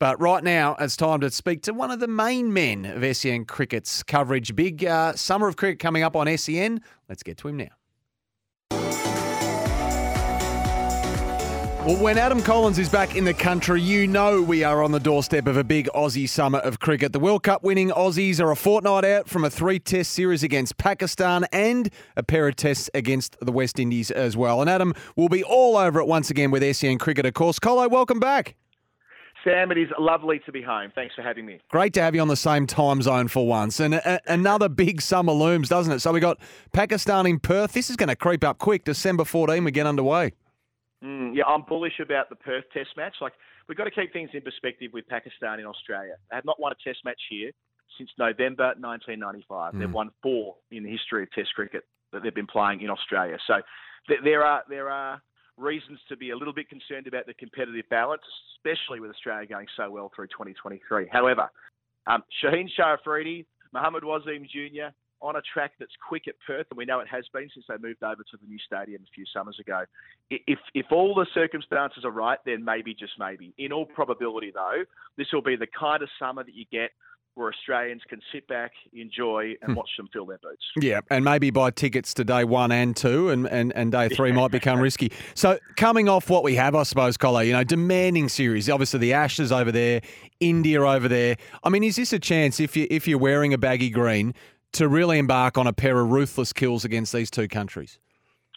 But right now, it's time to speak to one of the main men of SEN Cricket's coverage. Big uh, summer of cricket coming up on SEN. Let's get to him now. Well, when Adam Collins is back in the country, you know we are on the doorstep of a big Aussie summer of cricket. The World Cup winning Aussies are a fortnight out from a three test series against Pakistan and a pair of tests against the West Indies as well. And Adam will be all over it once again with SEN Cricket, of course. Colo, welcome back. Sam, it is lovely to be home. Thanks for having me. Great to have you on the same time zone for once. And a- another big summer looms, doesn't it? So we got Pakistan in Perth. This is going to creep up quick. December 14, we get underway. Mm, yeah, I'm bullish about the Perth Test match. Like we've got to keep things in perspective with Pakistan in Australia. They have not won a Test match here since November 1995. Mm. They've won four in the history of Test cricket that they've been playing in Australia. So th- there are there are reasons to be a little bit concerned about the competitive balance, especially with Australia going so well through 2023. However, um, Shaheen Shah Afridi, Wasim Jr., on a track that's quick at Perth, and we know it has been since they moved over to the new stadium a few summers ago. If if all the circumstances are right, then maybe just maybe. In all probability, though, this will be the kind of summer that you get where Australians can sit back, enjoy, and hmm. watch them fill their boots. Yeah, and maybe buy tickets to day one and two, and, and, and day three might become risky. So, coming off what we have, I suppose, Colo, you know, demanding series. Obviously, the Ashes over there, India over there. I mean, is this a chance if you if you're wearing a baggy green to really embark on a pair of ruthless kills against these two countries?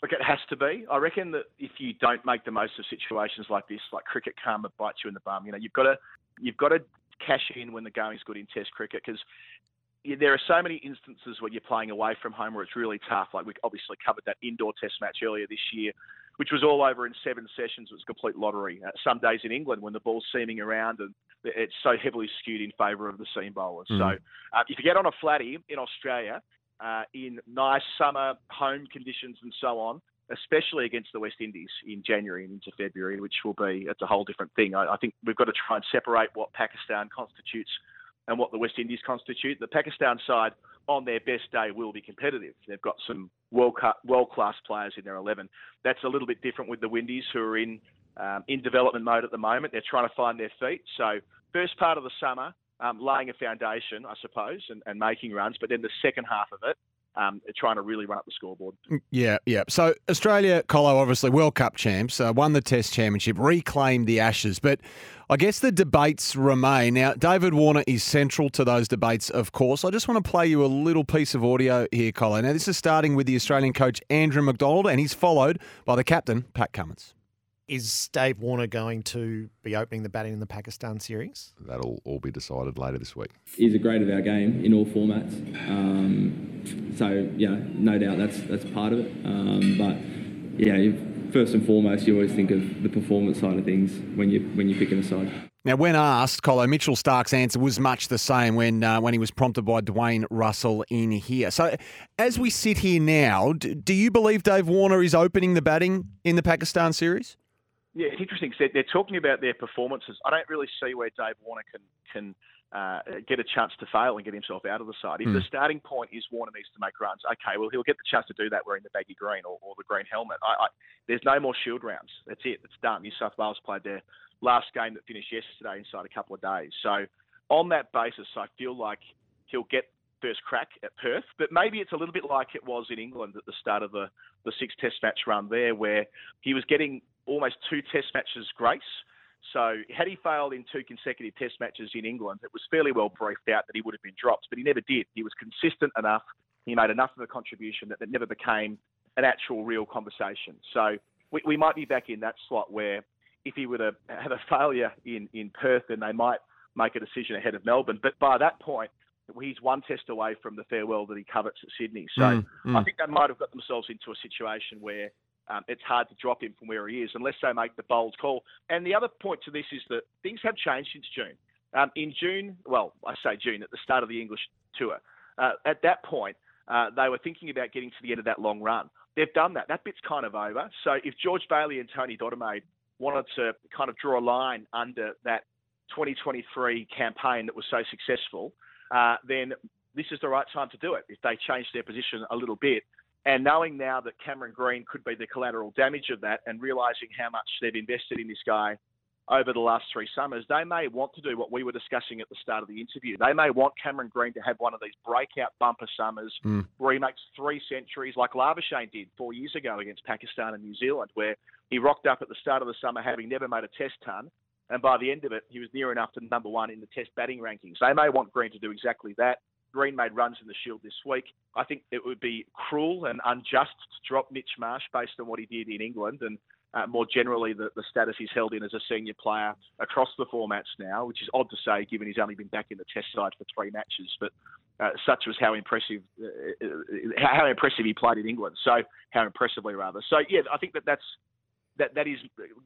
Look, it has to be. I reckon that if you don't make the most of situations like this, like cricket karma bites you in the bum. You know, you've got to you've got to cash in when the going's good in Test cricket because there are so many instances where you're playing away from home where it's really tough. Like we obviously covered that Indore Test match earlier this year, which was all over in seven sessions. It was a complete lottery. Uh, some days in England when the ball's seaming around and it's so heavily skewed in favour of the seam bowlers. Mm. So uh, if you get on a flatty in Australia uh, in nice summer home conditions and so on, especially against the West Indies in January and into February, which will be it's a whole different thing. I, I think we've got to try and separate what Pakistan constitutes and what the West Indies constitute. The Pakistan side, on their best day, will be competitive. They've got some world world class players in their eleven. That's a little bit different with the Windies, who are in um, in development mode at the moment. They're trying to find their feet. So first part of the summer, um, laying a foundation, I suppose, and, and making runs. But then the second half of it, um, trying to really run up the scoreboard. Mm, yeah, yeah. So Australia, Colo, obviously World Cup champs, uh, won the Test Championship, reclaimed the Ashes, but I guess the debates remain. Now, David Warner is central to those debates, of course. I just want to play you a little piece of audio here, Colo. Now, this is starting with the Australian coach Andrew McDonald, and he's followed by the captain Pat Cummins. Is Dave Warner going to be opening the batting in the Pakistan series? That'll all be decided later this week. He's a great of our game in all formats. Um, so yeah, no doubt that's that's part of it. Um, but yeah, first and foremost, you always think of the performance side of things when you when you're picking a side. Now, when asked, Colo Mitchell Starc's answer was much the same when uh, when he was prompted by Dwayne Russell in here. So, as we sit here now, do you believe Dave Warner is opening the batting in the Pakistan series? Yeah, it's interesting. They're, they're talking about their performances. I don't really see where Dave Warner can can uh, get a chance to fail and get himself out of the side. If mm. the starting point is Warner needs to make runs, okay, well he'll get the chance to do that wearing the baggy green or, or the green helmet. I, I, there's no more shield rounds. That's it. It's done. New South Wales played their last game that finished yesterday inside a couple of days. So on that basis, I feel like he'll get first crack at Perth, but maybe it's a little bit like it was in England at the start of the, the six test match run there, where he was getting almost two test matches grace. So had he failed in two consecutive test matches in England, it was fairly well briefed out that he would have been dropped, but he never did. He was consistent enough. He made enough of a contribution that it never became an actual real conversation. So we, we might be back in that slot where if he were to have a failure in, in Perth, then they might make a decision ahead of Melbourne. But by that point, he's one test away from the farewell that he covets at Sydney. So mm, mm. I think they might have got themselves into a situation where um, it's hard to drop him from where he is unless they make the bold call. And the other point to this is that things have changed since June. Um, in June, well, I say June, at the start of the English tour, uh, at that point, uh, they were thinking about getting to the end of that long run. They've done that. That bit's kind of over. So if George Bailey and Tony Dodemaide wanted to kind of draw a line under that 2023 campaign that was so successful, uh, then this is the right time to do it. If they change their position a little bit, and knowing now that Cameron Green could be the collateral damage of that, and realizing how much they've invested in this guy over the last three summers, they may want to do what we were discussing at the start of the interview. They may want Cameron Green to have one of these breakout bumper summers mm. where he makes three centuries, like Labuschagne did four years ago against Pakistan and New Zealand, where he rocked up at the start of the summer having never made a test ton. And by the end of it, he was near enough to number one in the test batting rankings. They may want Green to do exactly that. Green made runs in the Shield this week. I think it would be cruel and unjust to drop Mitch Marsh based on what he did in England and uh, more generally the, the status he's held in as a senior player across the formats now, which is odd to say given he's only been back in the Test side for three matches. But uh, such was how impressive uh, uh how impressive he played in England. So how impressively rather. So yeah, I think that that's that that is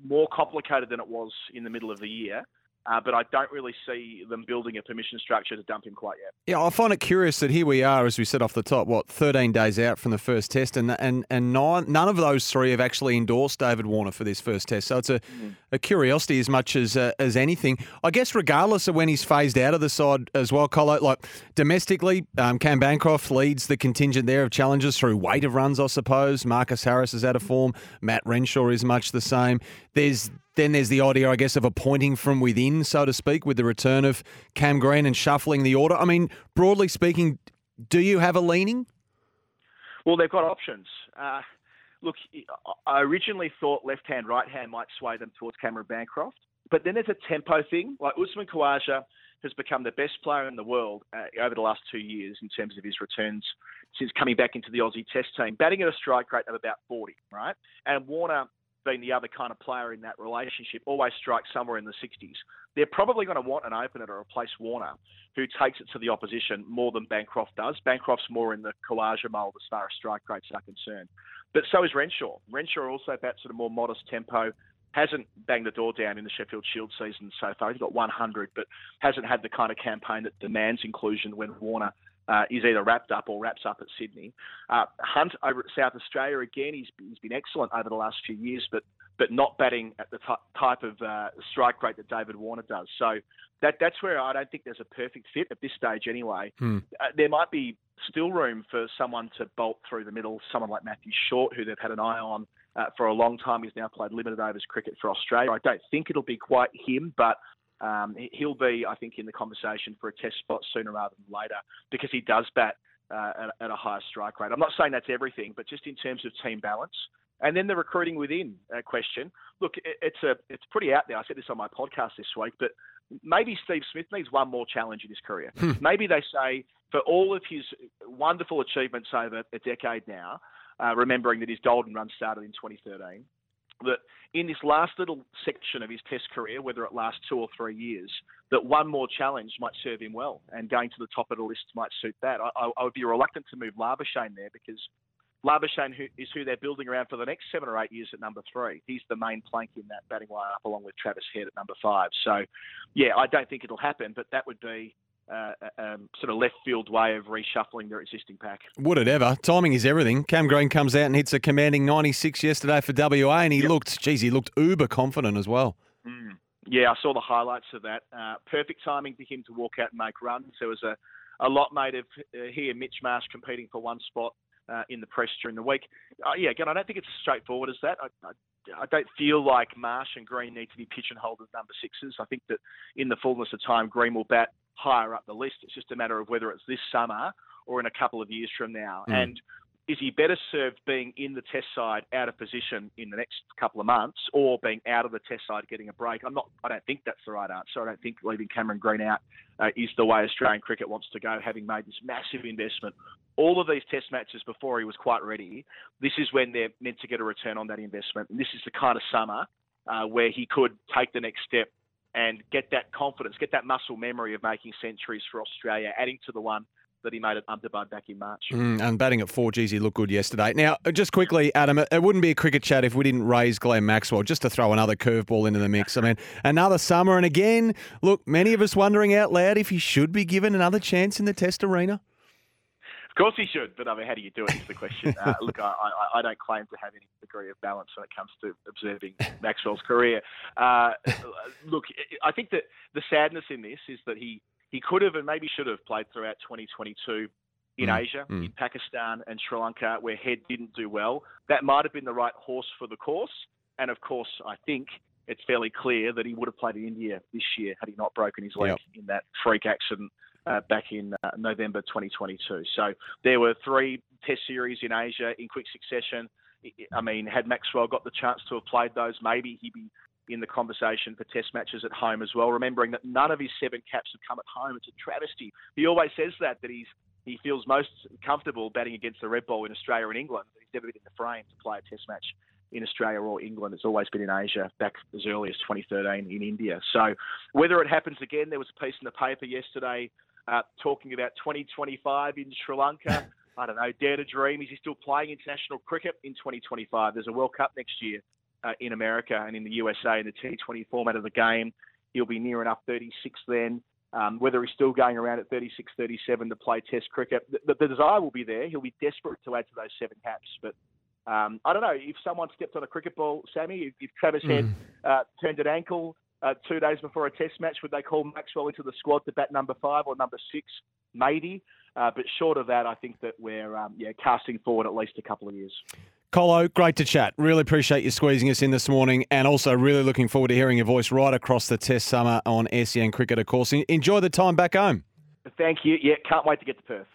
more complicated than it was in the middle of the year. Uh, but I don't really see them building a permission structure to dump him quite yet. Yeah, I find it curious that here we are, as we said off the top, what, 13 days out from the first test, and and, and nine, none of those three have actually endorsed David Warner for this first test. So it's a, mm. a curiosity as much as uh, as anything. I guess, regardless of when he's phased out of the side as well, Colo, like domestically, um, Cam Bancroft leads the contingent there of challenges through weight of runs, I suppose. Marcus Harris is out of form. Matt Renshaw is much the same. There's then there's the idea, I guess, of appointing from within, so to speak, with the return of Cam Green and shuffling the order. I mean, broadly speaking, do you have a leaning? Well, they've got options. Uh, look, I originally thought left hand, right hand might sway them towards Cameron Bancroft, but then there's a tempo thing. Like Usman Khawaja has become the best player in the world uh, over the last two years in terms of his returns since coming back into the Aussie Test team, batting at a strike rate of about 40, right? And Warner being the other kind of player in that relationship, always strikes somewhere in the 60s. They're probably going to want an opener to replace Warner, who takes it to the opposition more than Bancroft does. Bancroft's more in the Khawaja mould as far as strike rates are concerned. But so is Renshaw. Renshaw also bats at a more modest tempo, hasn't banged the door down in the Sheffield Shield season so far. He's got 100, but hasn't had the kind of campaign that demands inclusion when Warner uh, is either wrapped up or wraps up at Sydney. Uh, Hunt over at South Australia again, he's, he's been excellent over the last few years, but but not batting at the t- type of uh, strike rate that David Warner does. So that that's where I don't think there's a perfect fit at this stage anyway. Hmm. Uh, there might be still room for someone to bolt through the middle, someone like Matthew Short, who they've had an eye on. Uh, for a long time, he's now played limited overs cricket for Australia. I don't think it'll be quite him, but um, he'll be, I think, in the conversation for a test spot sooner rather than later because he does bat uh, at, at, a higher strike rate. I'm not saying that's everything, but just in terms of team balance. And then the recruiting within uh, question. Look, it, it's a it's pretty out there. I said this on my podcast this week, but maybe Steve Smith needs one more challenge in his career. Hmm. maybe they say for all of his wonderful achievements over a decade now, uh, remembering that his golden run started in 2013 that in this last little section of his test career, whether it lasts two or three years, that one more challenge might serve him well, and going to the top of the list might suit that. I, I would be reluctant to move Labuschagne there because Labuschagne is who they're building around for the next seven or eight years at number three. He's the main plank in that batting lineup, along with Travis Head at number five. So, yeah, I don't think it'll happen, but that would be uh, um, sort of left field way of reshuffling their existing pack. Would it ever? Timing is everything. Cam Green comes out and hits a commanding 96 yesterday for WA, and he yep. looked, geez, he looked uber confident as well. Mm. Yeah, I saw the highlights of that. Uh, perfect timing for him to walk out and make runs. There was a, a lot made of uh, he and Mitch Marsh competing for one spot uh, in the press during the week. Uh, yeah, again, I don't think it's as straightforward as that. I, I, I, don't feel like Marsh and Green need to be pigeonholed as number sixes. I think that in the fullness of time, Green will bat higher up the list. It's just a matter of whether it's this summer or in a couple of years from now. Mm. And is he better served being in the test side out of position in the next couple of months or being out of the test side getting a break? I'm not. I don't think that's the right answer. I don't think leaving Cameron Green out uh, is the way Australian cricket wants to go, having made this massive investment. All of these test matches before he was quite ready. This is when they're meant to get a return on that investment. And this is the kind of summer uh, where he could take the next step and get that confidence, get that muscle memory of making centuries for Australia, adding to the one that he made at Ahmedabad back in March. Mm, and batting at four, geez, he looked good yesterday. Now, just quickly, Adam, it wouldn't be a cricket chat if we didn't raise Glenn Maxwell, just to throw another curveball into the mix. I mean, another summer, and again, look, many of us wondering out loud if he should be given another chance in the Test arena. Of course he should, but I mean, how do you do it is the question. Uh, look, I, I, I, don't claim to have any degree of balance when it comes to observing Maxwell's career. Uh, look, I think that the sadness in this is that he he could have and maybe should have played throughout 2022 in mm. Asia, mm. in Pakistan and Sri Lanka, where Head didn't do well. That might have been the right horse for the course. And of course, I think it's fairly clear that he would have played in India this year had he not broken his leg yep. in that freak accident uh, back in uh, November 2022. So there were three test series in Asia in quick succession. I mean, had Maxwell got the chance to have played those, maybe he'd be in the conversation for test matches at home as well, remembering that none of his seven caps have come at home. It's a travesty. He always says that, that he's he feels most comfortable batting against the red ball in Australia and England. He's never been in the frame to play a test match in Australia or England. It's always been in Asia, back as early as 2013 in India. So whether it happens again, there was a piece in the paper yesterday uh, talking about 2025 in Sri Lanka. I don't know, dare to dream. Is he still playing international cricket in 2025? There's a World Cup next year uh, in America and in the USA in the T20 format of the game. He'll be near enough 36 then. Um, whether he's still going around at 36, 37 to play Test cricket, the, the, desire will be there. He'll be desperate to add to those seven caps. But um, I don't know if someone stepped on a cricket ball, Sammy. If, if Travis mm. Head uh, turned an ankle uh, two days before a Test match, would they call Maxwell into the squad to bat number five or number six? Maybe. Uh, but short of that, I think that we're um, yeah casting forward at least a couple of years. Colo, great to chat. Really appreciate you squeezing us in this morning and also really looking forward to hearing your voice right across the test summer on SEN Cricket, of course. Enjoy the time back home. Thank you. Yeah, can't wait to get to Perth.